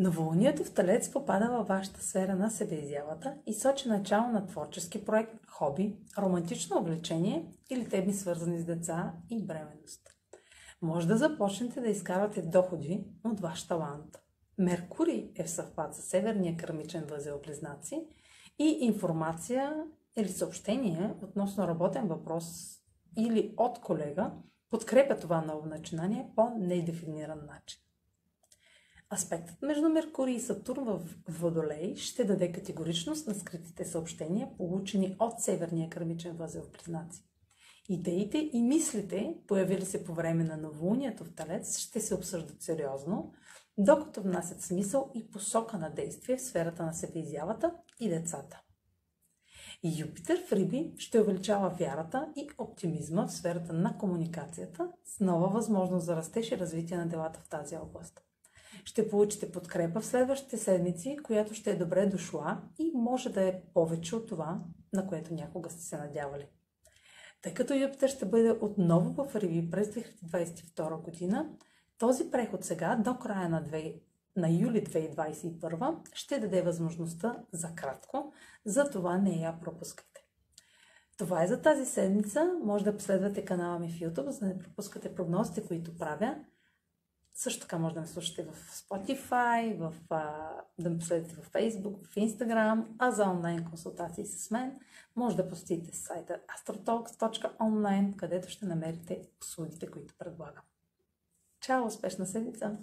Новолунието в Талец попада във вашата сфера на себеизявата и сочи начало на творчески проект, хоби, романтично увлечение или теми свързани с деца и бременност. Може да започнете да изкарвате доходи от ваш талант. Меркурий е в съвпад с северния кърмичен възел Близнаци и информация или съобщение относно работен въпрос или от колега подкрепя това ново начинание по недефиниран начин. Аспектът между Меркурий и Сатурн в Водолей ще даде категоричност на скритите съобщения, получени от Северния кърмичен възел в Близнаци. Идеите и мислите, появили се по време на новолунието в Талец, ще се обсъждат сериозно, докато внасят смисъл и посока на действие в сферата на себеизявата и децата. Юпитер в Риби ще увеличава вярата и оптимизма в сферата на комуникацията с нова възможност за растеж и развитие на делата в тази област ще получите подкрепа в следващите седмици, която ще е добре дошла и може да е повече от това, на което някога сте се надявали. Тъй като Юпитер ще бъде отново в Риви през 2022 година, този преход сега до края на, 2, на юли 2021 ще даде възможността за кратко, за това не я пропускайте. Това е за тази седмица. Може да последвате канала ми в YouTube, за да не пропускате прогнозите, които правя. Също така може да ме слушате в Spotify, в, да ме последите в Facebook, в Instagram, а за онлайн консултации с мен може да посетите сайта astrotalks.online, където ще намерите услугите, които предлагам. Чао! Успешна седмица!